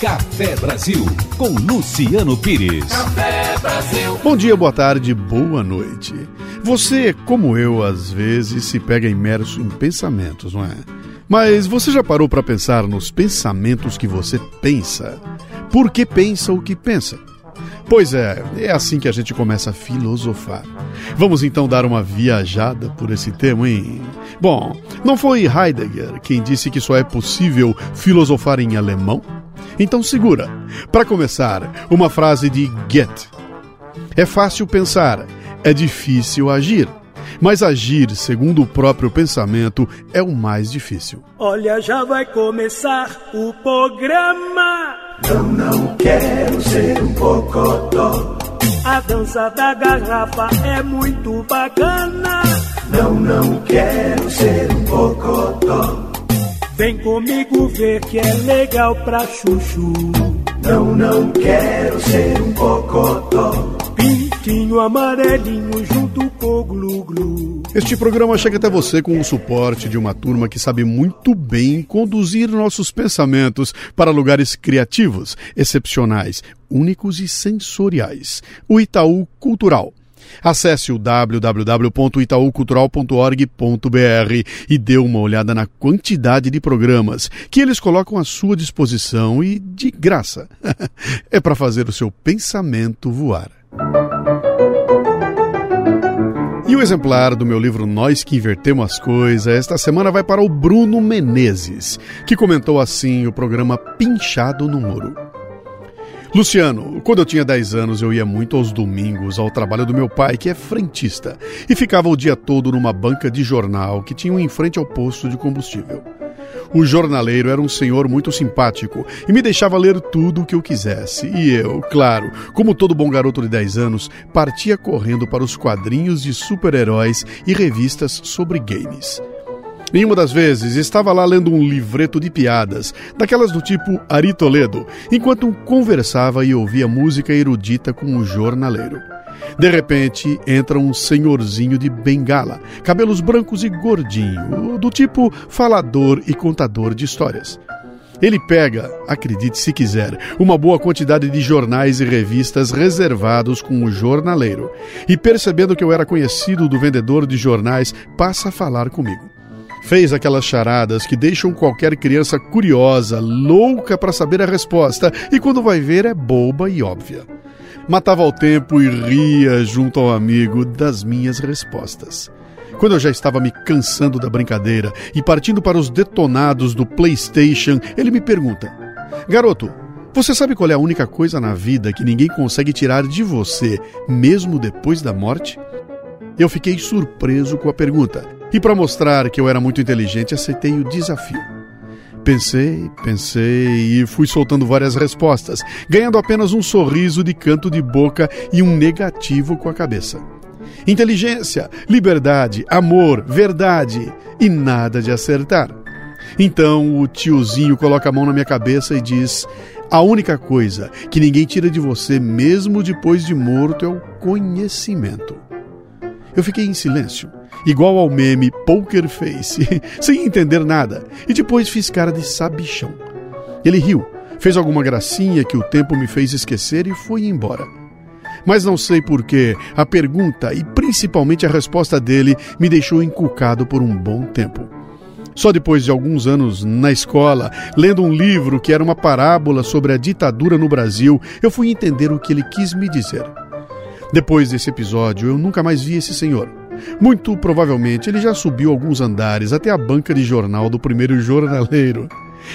Café Brasil, com Luciano Pires. Café Brasil. Bom dia, boa tarde, boa noite. Você, como eu, às vezes se pega imerso em pensamentos, não é? Mas você já parou para pensar nos pensamentos que você pensa? Por que pensa o que pensa? Pois é, é assim que a gente começa a filosofar. Vamos então dar uma viajada por esse tema, hein? Bom, não foi Heidegger quem disse que só é possível filosofar em alemão? Então segura. Para começar, uma frase de Goethe. É fácil pensar, é difícil agir. Mas agir segundo o próprio pensamento é o mais difícil. Olha, já vai começar o programa. Não, não quero ser um cocotó. A dança da garrafa é muito bacana. Não, não quero ser um cocotó. Vem comigo ver que é legal pra chuchu. Não, não quero ser um cocotó. Pintinho amarelinho junto com glu glu. Este programa chega até você com o suporte de uma turma que sabe muito bem conduzir nossos pensamentos para lugares criativos, excepcionais, únicos e sensoriais. O Itaú Cultural Acesse o www.itaucultural.org.br e dê uma olhada na quantidade de programas que eles colocam à sua disposição e de graça. é para fazer o seu pensamento voar. E o exemplar do meu livro Nós que Invertemos as Coisas esta semana vai para o Bruno Menezes, que comentou assim o programa Pinchado no Muro. Luciano, quando eu tinha 10 anos, eu ia muito aos domingos ao trabalho do meu pai, que é frentista, e ficava o dia todo numa banca de jornal que tinha em frente ao posto de combustível. O jornaleiro era um senhor muito simpático e me deixava ler tudo o que eu quisesse. E eu, claro, como todo bom garoto de 10 anos, partia correndo para os quadrinhos de super-heróis e revistas sobre games. Em uma das vezes, estava lá lendo um livreto de piadas, daquelas do tipo Ari Toledo, enquanto conversava e ouvia música erudita com o jornaleiro. De repente, entra um senhorzinho de bengala, cabelos brancos e gordinho, do tipo falador e contador de histórias. Ele pega, acredite se quiser, uma boa quantidade de jornais e revistas reservados com o jornaleiro e, percebendo que eu era conhecido do vendedor de jornais, passa a falar comigo. Fez aquelas charadas que deixam qualquer criança curiosa, louca para saber a resposta, e quando vai ver é boba e óbvia. Matava o tempo e ria junto ao amigo das minhas respostas. Quando eu já estava me cansando da brincadeira e partindo para os detonados do PlayStation, ele me pergunta: Garoto, você sabe qual é a única coisa na vida que ninguém consegue tirar de você, mesmo depois da morte? Eu fiquei surpreso com a pergunta e, para mostrar que eu era muito inteligente, aceitei o desafio. Pensei, pensei e fui soltando várias respostas, ganhando apenas um sorriso de canto de boca e um negativo com a cabeça. Inteligência, liberdade, amor, verdade e nada de acertar. Então o tiozinho coloca a mão na minha cabeça e diz: A única coisa que ninguém tira de você, mesmo depois de morto, é o conhecimento. Eu fiquei em silêncio, igual ao meme Poker Face, sem entender nada, e depois fiz cara de sabichão. Ele riu, fez alguma gracinha que o tempo me fez esquecer e foi embora. Mas não sei porquê, a pergunta e principalmente a resposta dele me deixou encucado por um bom tempo. Só depois de alguns anos na escola, lendo um livro que era uma parábola sobre a ditadura no Brasil, eu fui entender o que ele quis me dizer. Depois desse episódio, eu nunca mais vi esse senhor. Muito provavelmente ele já subiu alguns andares até a banca de jornal do primeiro jornaleiro.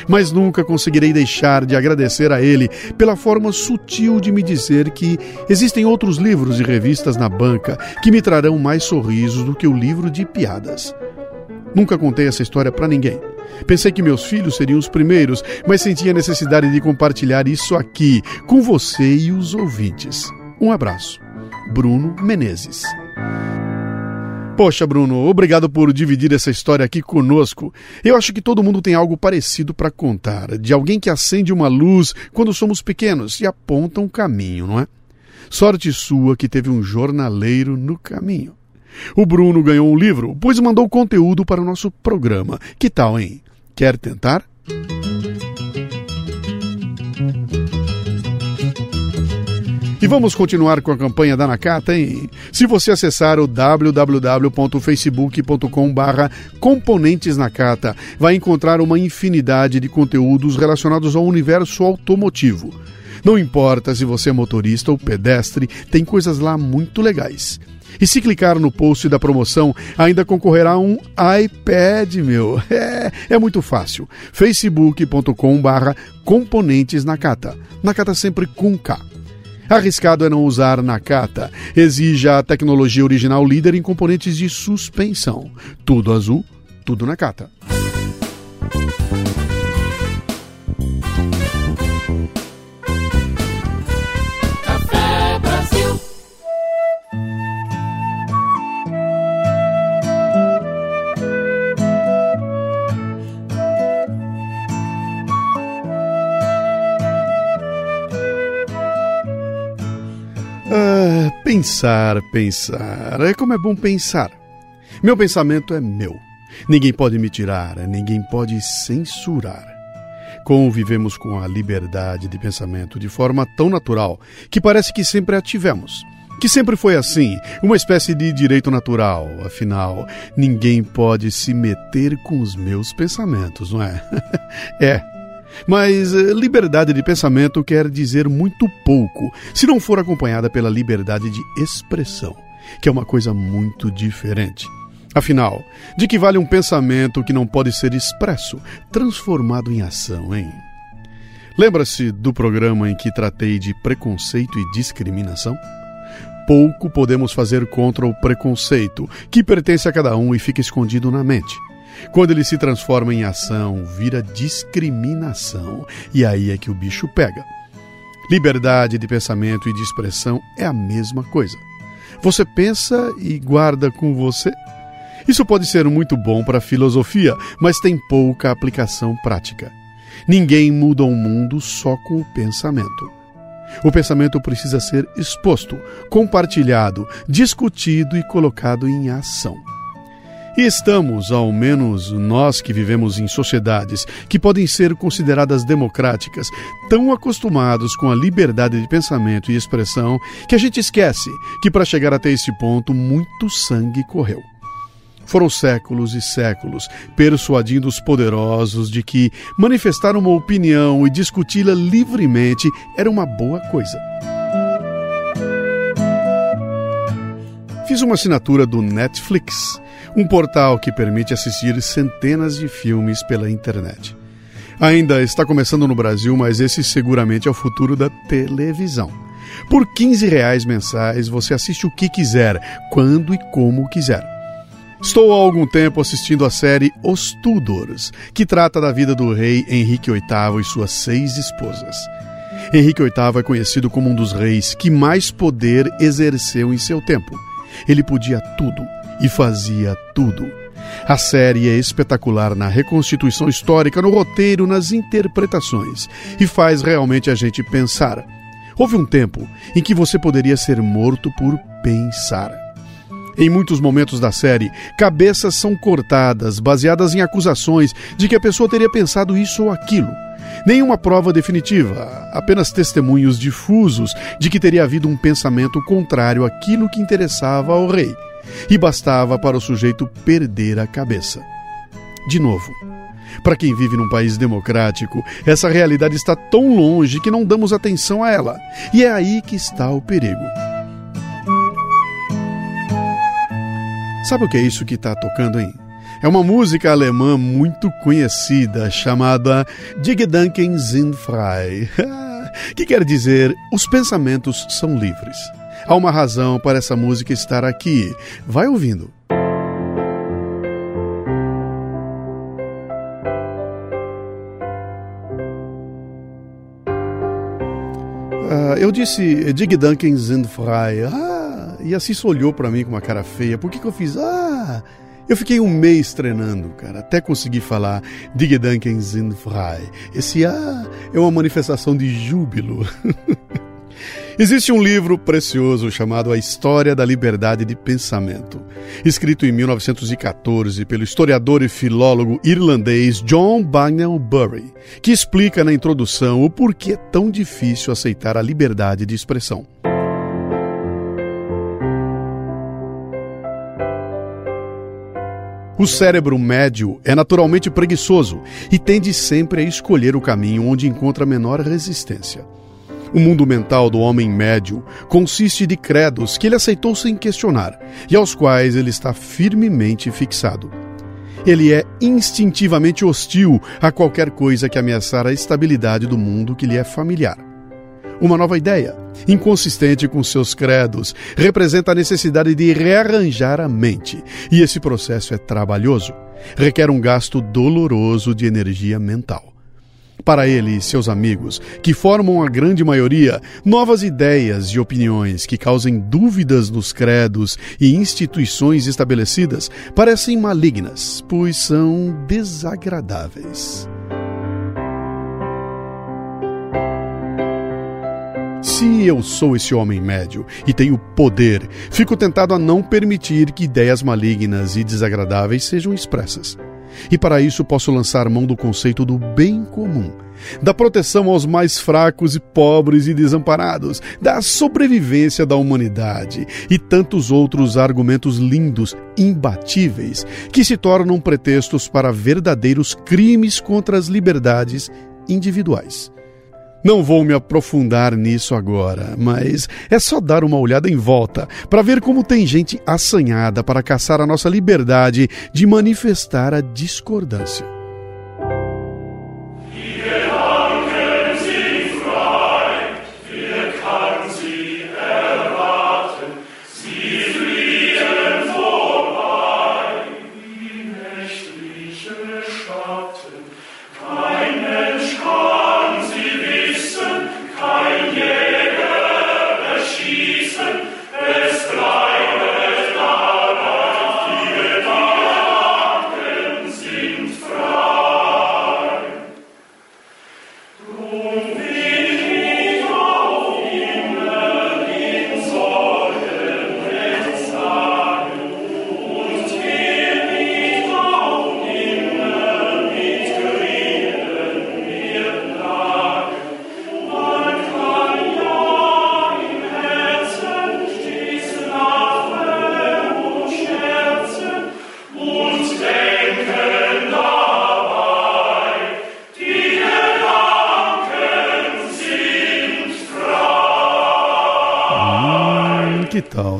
Mas nunca conseguirei deixar de agradecer a ele pela forma sutil de me dizer que existem outros livros e revistas na banca que me trarão mais sorrisos do que o livro de piadas. Nunca contei essa história para ninguém. Pensei que meus filhos seriam os primeiros, mas senti a necessidade de compartilhar isso aqui com você e os ouvintes. Um abraço. Bruno Menezes. Poxa, Bruno, obrigado por dividir essa história aqui conosco. Eu acho que todo mundo tem algo parecido para contar, de alguém que acende uma luz quando somos pequenos e aponta um caminho, não é? Sorte sua que teve um jornaleiro no caminho. O Bruno ganhou um livro, pois mandou conteúdo para o nosso programa. Que tal, hein? Quer tentar? E vamos continuar com a campanha da Nakata, hein? Se você acessar o www.facebook.com barra componentes Nakata, vai encontrar uma infinidade de conteúdos relacionados ao universo automotivo. Não importa se você é motorista ou pedestre, tem coisas lá muito legais. E se clicar no post da promoção, ainda concorrerá a um iPad, meu. É, é muito fácil. facebook.com barra componentes Nakata. Nakata sempre com K. Arriscado é não usar Nakata. Exija a tecnologia original líder em componentes de suspensão. Tudo azul, tudo Nakata. Pensar, pensar. É como é bom pensar. Meu pensamento é meu. Ninguém pode me tirar, ninguém pode censurar. Convivemos com a liberdade de pensamento de forma tão natural que parece que sempre a tivemos. Que sempre foi assim, uma espécie de direito natural. Afinal, ninguém pode se meter com os meus pensamentos, não é? é, mas eh, liberdade de pensamento quer dizer muito pouco se não for acompanhada pela liberdade de expressão, que é uma coisa muito diferente. Afinal, de que vale um pensamento que não pode ser expresso, transformado em ação, hein? Lembra-se do programa em que tratei de preconceito e discriminação? Pouco podemos fazer contra o preconceito, que pertence a cada um e fica escondido na mente. Quando ele se transforma em ação, vira discriminação. E aí é que o bicho pega. Liberdade de pensamento e de expressão é a mesma coisa. Você pensa e guarda com você? Isso pode ser muito bom para a filosofia, mas tem pouca aplicação prática. Ninguém muda o mundo só com o pensamento. O pensamento precisa ser exposto, compartilhado, discutido e colocado em ação. E estamos, ao menos nós que vivemos em sociedades que podem ser consideradas democráticas, tão acostumados com a liberdade de pensamento e expressão que a gente esquece que para chegar até esse ponto muito sangue correu. Foram séculos e séculos persuadindo os poderosos de que manifestar uma opinião e discuti-la livremente era uma boa coisa. Fiz uma assinatura do Netflix, um portal que permite assistir centenas de filmes pela internet. Ainda está começando no Brasil, mas esse seguramente é o futuro da televisão. Por 15 reais mensais você assiste o que quiser, quando e como quiser. Estou há algum tempo assistindo a série Os Tudors, que trata da vida do rei Henrique VIII e suas seis esposas. Henrique VIII é conhecido como um dos reis que mais poder exerceu em seu tempo. Ele podia tudo e fazia tudo. A série é espetacular na reconstituição histórica, no roteiro, nas interpretações e faz realmente a gente pensar. Houve um tempo em que você poderia ser morto por pensar. Em muitos momentos da série, cabeças são cortadas, baseadas em acusações de que a pessoa teria pensado isso ou aquilo. Nenhuma prova definitiva, apenas testemunhos difusos de que teria havido um pensamento contrário àquilo que interessava ao rei, e bastava para o sujeito perder a cabeça. De novo, para quem vive num país democrático, essa realidade está tão longe que não damos atenção a ela, e é aí que está o perigo. Sabe o que é isso que está tocando, hein? É uma música alemã muito conhecida chamada Die Gedanken sind frei, que quer dizer os pensamentos são livres. Há uma razão para essa música estar aqui. Vai ouvindo. Uh, eu disse Die Gedanken sind frei. Ah, e assim olhou para mim com uma cara feia. Por que, que eu fiz? Ah, eu fiquei um mês treinando, cara, até conseguir falar Die Gedanken sind frei. Esse ah é uma manifestação de júbilo. Existe um livro precioso chamado A História da Liberdade de Pensamento, escrito em 1914 pelo historiador e filólogo irlandês John Bagnell Bury, que explica na introdução o porquê é tão difícil aceitar a liberdade de expressão. O cérebro médio é naturalmente preguiçoso e tende sempre a escolher o caminho onde encontra menor resistência. O mundo mental do homem médio consiste de credos que ele aceitou sem questionar e aos quais ele está firmemente fixado. Ele é instintivamente hostil a qualquer coisa que ameaçar a estabilidade do mundo que lhe é familiar. Uma nova ideia, inconsistente com seus credos, representa a necessidade de rearranjar a mente, e esse processo é trabalhoso, requer um gasto doloroso de energia mental. Para ele e seus amigos, que formam a grande maioria, novas ideias e opiniões que causem dúvidas nos credos e instituições estabelecidas parecem malignas, pois são desagradáveis. Se eu sou esse homem médio e tenho poder, fico tentado a não permitir que ideias malignas e desagradáveis sejam expressas. E para isso posso lançar mão do conceito do bem comum, da proteção aos mais fracos e pobres e desamparados, da sobrevivência da humanidade e tantos outros argumentos lindos, imbatíveis, que se tornam pretextos para verdadeiros crimes contra as liberdades individuais. Não vou me aprofundar nisso agora, mas é só dar uma olhada em volta para ver como tem gente assanhada para caçar a nossa liberdade de manifestar a discordância.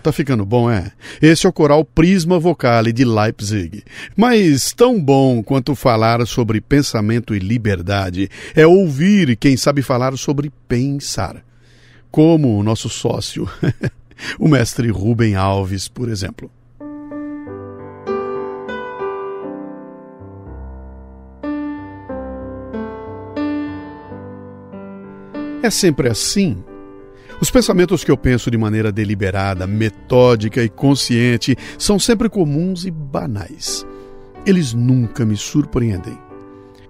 Tá ficando bom, é? Esse é o coral Prisma Vocale de Leipzig. Mas tão bom quanto falar sobre pensamento e liberdade é ouvir quem sabe falar sobre pensar. Como o nosso sócio, o mestre Rubem Alves, por exemplo. É sempre assim os pensamentos que eu penso de maneira deliberada, metódica e consciente são sempre comuns e banais. Eles nunca me surpreendem.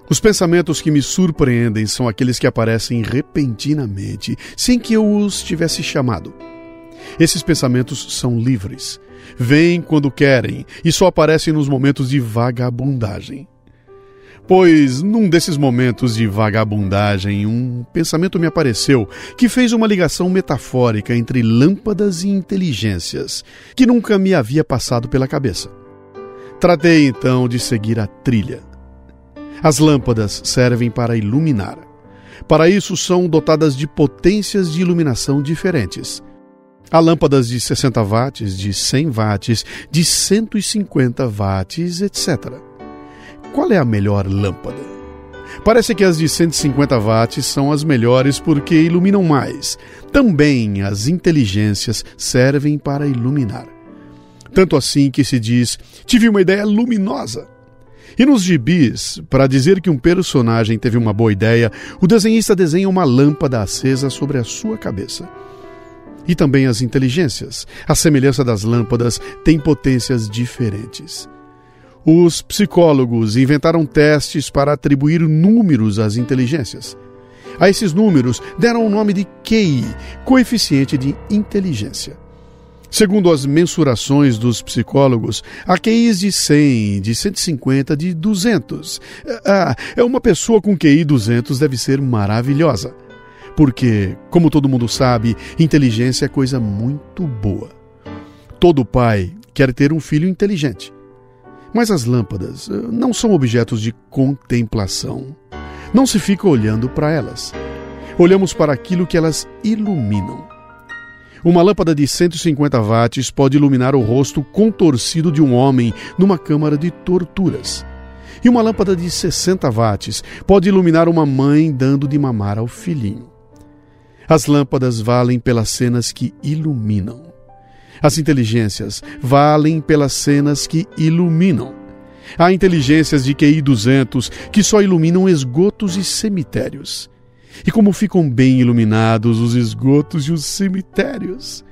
Os pensamentos que me surpreendem são aqueles que aparecem repentinamente, sem que eu os tivesse chamado. Esses pensamentos são livres, vêm quando querem e só aparecem nos momentos de vagabundagem. Pois, num desses momentos de vagabundagem, um pensamento me apareceu que fez uma ligação metafórica entre lâmpadas e inteligências, que nunca me havia passado pela cabeça. Tratei então de seguir a trilha. As lâmpadas servem para iluminar. Para isso, são dotadas de potências de iluminação diferentes. Há lâmpadas de 60 watts, de 100 watts, de 150 watts, etc. Qual é a melhor lâmpada? Parece que as de 150 watts são as melhores porque iluminam mais. Também as inteligências servem para iluminar. Tanto assim que se diz: tive uma ideia luminosa. E nos gibis, para dizer que um personagem teve uma boa ideia, o desenhista desenha uma lâmpada acesa sobre a sua cabeça. E também as inteligências, à semelhança das lâmpadas, têm potências diferentes. Os psicólogos inventaram testes para atribuir números às inteligências. A esses números deram o nome de QI, coeficiente de inteligência. Segundo as mensurações dos psicólogos, há QIs de 100, de 150, de 200. Ah, é uma pessoa com QI 200 deve ser maravilhosa. Porque, como todo mundo sabe, inteligência é coisa muito boa. Todo pai quer ter um filho inteligente. Mas as lâmpadas eh, não são objetos de contemplação. Não se fica olhando para elas. Olhamos para aquilo que elas iluminam. Uma lâmpada de 150 watts pode iluminar o rosto contorcido de um homem numa câmara de torturas. E uma lâmpada de 60 watts pode iluminar uma mãe dando de mamar ao filhinho. As lâmpadas valem pelas cenas que iluminam. As inteligências valem pelas cenas que iluminam. Há inteligências de QI 200 que só iluminam esgotos e cemitérios. E como ficam bem iluminados os esgotos e os cemitérios.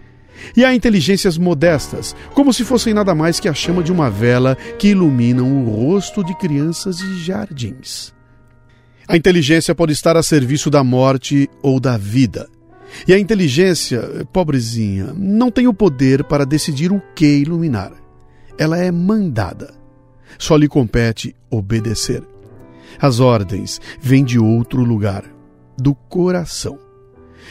E há inteligências modestas, como se fossem nada mais que a chama de uma vela que iluminam o rosto de crianças e jardins. A inteligência pode estar a serviço da morte ou da vida. E a inteligência, pobrezinha, não tem o poder para decidir o que iluminar. Ela é mandada. Só lhe compete obedecer. As ordens vêm de outro lugar do coração.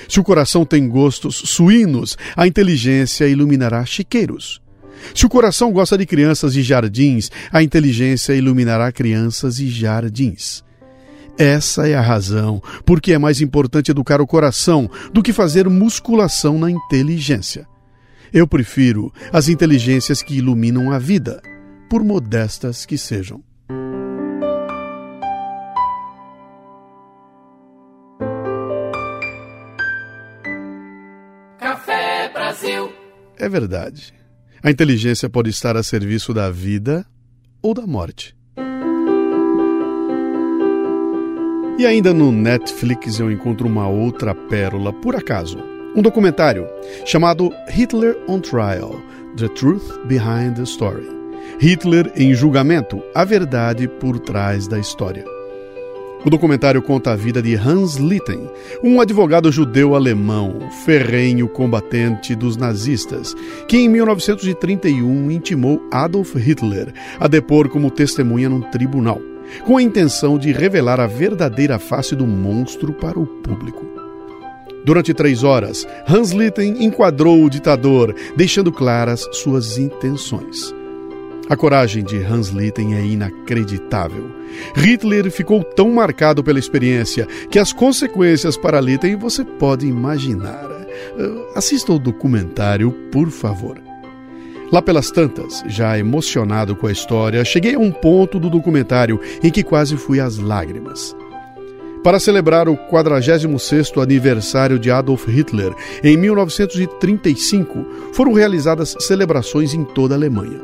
Se o coração tem gostos suínos, a inteligência iluminará chiqueiros. Se o coração gosta de crianças e jardins, a inteligência iluminará crianças e jardins. Essa é a razão porque é mais importante educar o coração do que fazer musculação na inteligência. Eu prefiro as inteligências que iluminam a vida, por modestas que sejam. Café Brasil. É verdade. A inteligência pode estar a serviço da vida ou da morte. E ainda no Netflix eu encontro uma outra pérola, por acaso. Um documentário chamado Hitler on Trial: The Truth Behind the Story. Hitler em julgamento a verdade por trás da história. O documentário conta a vida de Hans Litten, um advogado judeu alemão, ferrenho combatente dos nazistas, que em 1931 intimou Adolf Hitler a depor como testemunha num tribunal com a intenção de revelar a verdadeira face do monstro para o público. Durante três horas, Hans Litten enquadrou o ditador, deixando claras suas intenções. A coragem de Hans Litten é inacreditável. Hitler ficou tão marcado pela experiência que as consequências para Litten você pode imaginar. Uh, assista o documentário, por favor. Lá pelas tantas, já emocionado com a história, cheguei a um ponto do documentário em que quase fui às lágrimas. Para celebrar o 46º aniversário de Adolf Hitler, em 1935, foram realizadas celebrações em toda a Alemanha.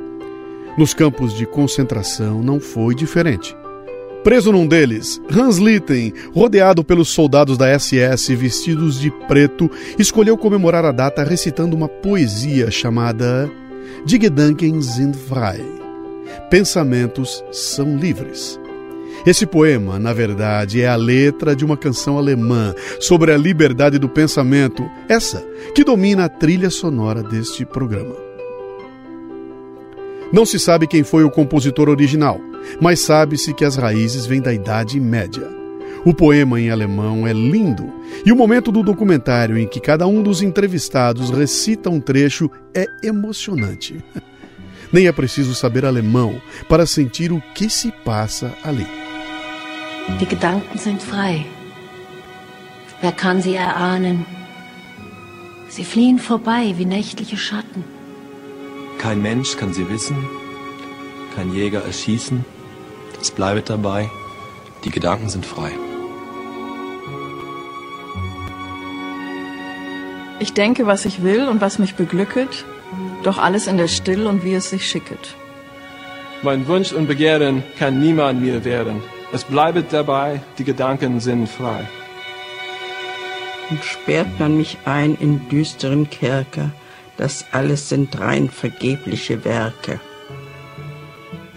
Nos campos de concentração não foi diferente. Preso num deles, Hans Litten, rodeado pelos soldados da SS vestidos de preto, escolheu comemorar a data recitando uma poesia chamada Die Gedanken sind frei. Pensamentos são livres. Esse poema, na verdade, é a letra de uma canção alemã sobre a liberdade do pensamento, essa que domina a trilha sonora deste programa. Não se sabe quem foi o compositor original, mas sabe-se que as raízes vêm da Idade Média. O poema em alemão é lindo e o momento do documentário em que cada um dos entrevistados recita um trecho é emocionante. Nem é preciso saber alemão para sentir o que se passa ali. Die Gedanken sind frei. Wer kann sie erahnen? Sie fliehen vorbei wie nächtliche Schatten. Kein Mensch kann sie wissen, kein Jäger erschießen. Es bleibt dabei, die Gedanken sind frei. Ich denke, was ich will und was mich beglücket, doch alles in der Still und wie es sich schicket. Mein Wunsch und Begehren kann niemand mir wehren. Es bleibt dabei, die Gedanken sind frei. Und sperrt man mich ein in düsteren Kerker, das alles sind rein vergebliche Werke.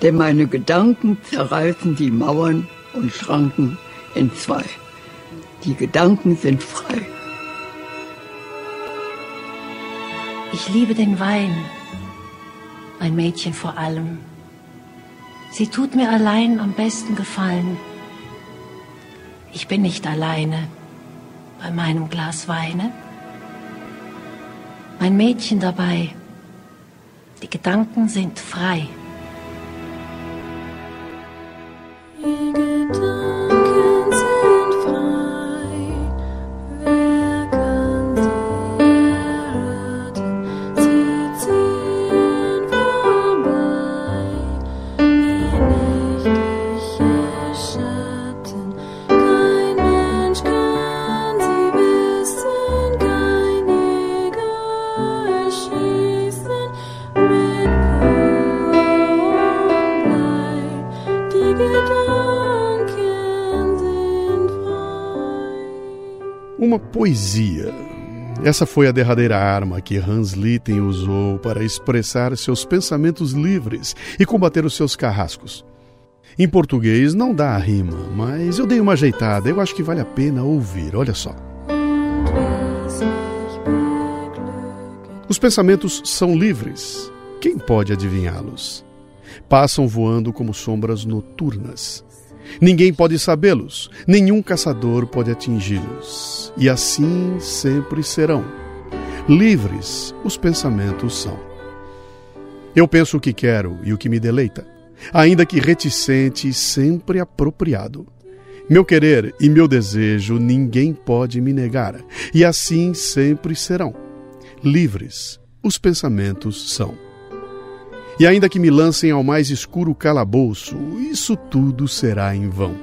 Denn meine Gedanken zerreißen die Mauern und Schranken in zwei. Die Gedanken sind frei. Ich liebe den Wein, mein Mädchen vor allem. Sie tut mir allein am besten gefallen. Ich bin nicht alleine bei meinem Glas Weine. Mein Mädchen dabei, die Gedanken sind frei. Poesia. Essa foi a derradeira arma que Hans Litten usou para expressar seus pensamentos livres e combater os seus carrascos. Em português não dá a rima, mas eu dei uma ajeitada, eu acho que vale a pena ouvir, olha só. Os pensamentos são livres. Quem pode adivinhá-los? Passam voando como sombras noturnas. Ninguém pode sabê-los, nenhum caçador pode atingi-los. E assim sempre serão. Livres os pensamentos são. Eu penso o que quero e o que me deleita, ainda que reticente e sempre apropriado. Meu querer e meu desejo ninguém pode me negar, e assim sempre serão. Livres os pensamentos são. E ainda que me lancem ao mais escuro calabouço, isso tudo será em vão.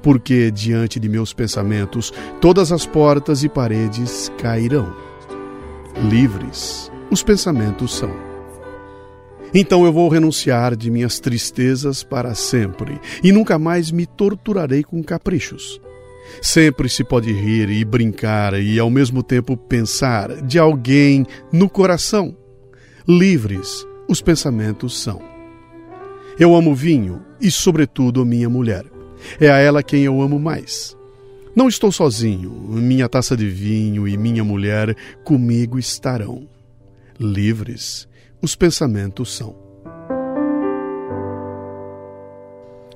Porque diante de meus pensamentos todas as portas e paredes cairão. Livres os pensamentos são. Então eu vou renunciar de minhas tristezas para sempre e nunca mais me torturarei com caprichos. Sempre se pode rir e brincar e ao mesmo tempo pensar de alguém no coração. Livres os pensamentos são. Eu amo vinho e, sobretudo, minha mulher. É a ela quem eu amo mais. Não estou sozinho, minha taça de vinho e minha mulher comigo estarão. Livres, os pensamentos são.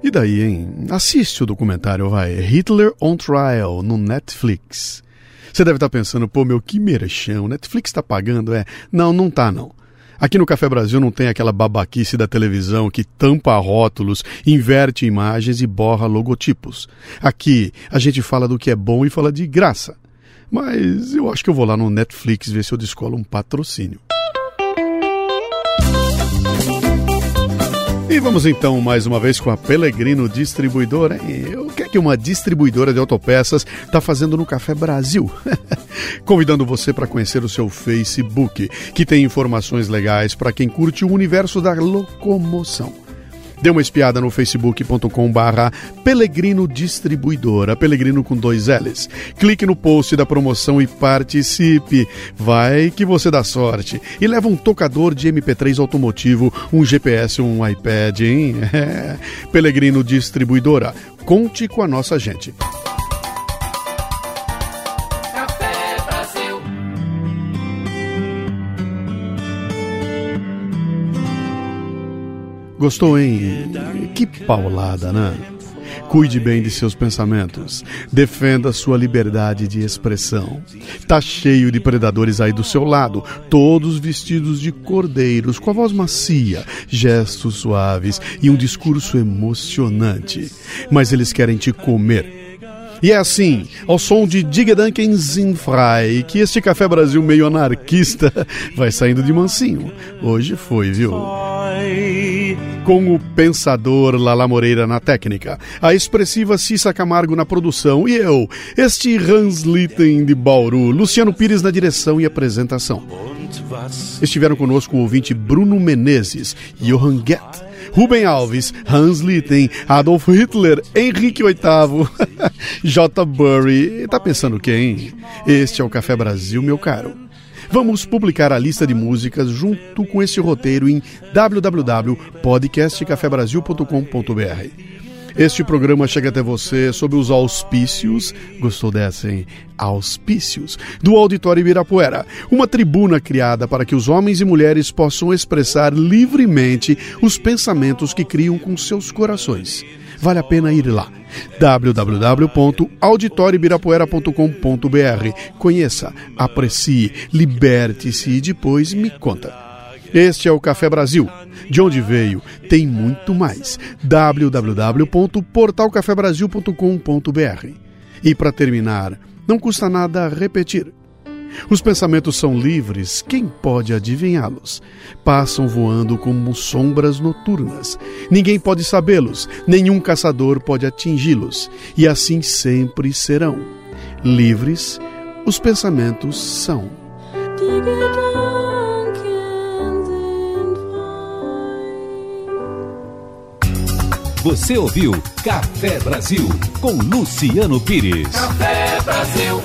E daí, hein? Assiste o documentário, vai. Hitler on Trial, no Netflix. Você deve estar pensando, pô, meu, que merechão. Netflix está pagando? É. Não, não tá, não. Aqui no Café Brasil não tem aquela babaquice da televisão que tampa rótulos, inverte imagens e borra logotipos. Aqui a gente fala do que é bom e fala de graça. Mas eu acho que eu vou lá no Netflix ver se eu descolo um patrocínio. E vamos então mais uma vez com a Pelegrino Distribuidora. O que é que uma distribuidora de autopeças está fazendo no Café Brasil? Convidando você para conhecer o seu Facebook, que tem informações legais para quem curte o universo da locomoção. Dê uma espiada no facebook.com barra Pelegrino Distribuidora, Pelegrino com dois L's. Clique no post da promoção e participe. Vai que você dá sorte. E leva um tocador de MP3 automotivo, um GPS um iPad, hein? É. Pelegrino Distribuidora. Conte com a nossa gente. Gostou, hein? Que paulada, né? Cuide bem de seus pensamentos. Defenda sua liberdade de expressão. Tá cheio de predadores aí do seu lado, todos vestidos de cordeiros, com a voz macia, gestos suaves e um discurso emocionante. Mas eles querem te comer. E é assim, ao som de Digedanken Zinfrei, que este Café Brasil meio anarquista vai saindo de mansinho. Hoje foi, viu? com o pensador Lala Moreira na técnica, a expressiva Cissa Camargo na produção e eu, este Hans Litten de Bauru, Luciano Pires na direção e apresentação. Estiveram conosco o ouvinte Bruno Menezes, Johann Goethe, Rubem Alves, Hans Litten, Adolf Hitler, Henrique VIII, J. Burry. Tá pensando quem? Este é o Café Brasil, meu caro. Vamos publicar a lista de músicas junto com esse roteiro em www.podcastcafebrasil.com.br. Este programa chega até você sob os auspícios, gostou dessa, hein? Auspícios, do Auditório Ibirapuera, uma tribuna criada para que os homens e mulheres possam expressar livremente os pensamentos que criam com seus corações. Vale a pena ir lá www.auditoriobirapuera.com.br. Conheça, aprecie, liberte-se e depois me conta. Este é o Café Brasil. De onde veio, tem muito mais. www.portalcafebrasil.com.br. E para terminar, não custa nada repetir. Os pensamentos são livres, quem pode adivinhá-los? Passam voando como sombras noturnas. Ninguém pode sabê-los, nenhum caçador pode atingi-los, e assim sempre serão. Livres, os pensamentos são. Você ouviu Café Brasil com Luciano Pires. Café Brasil.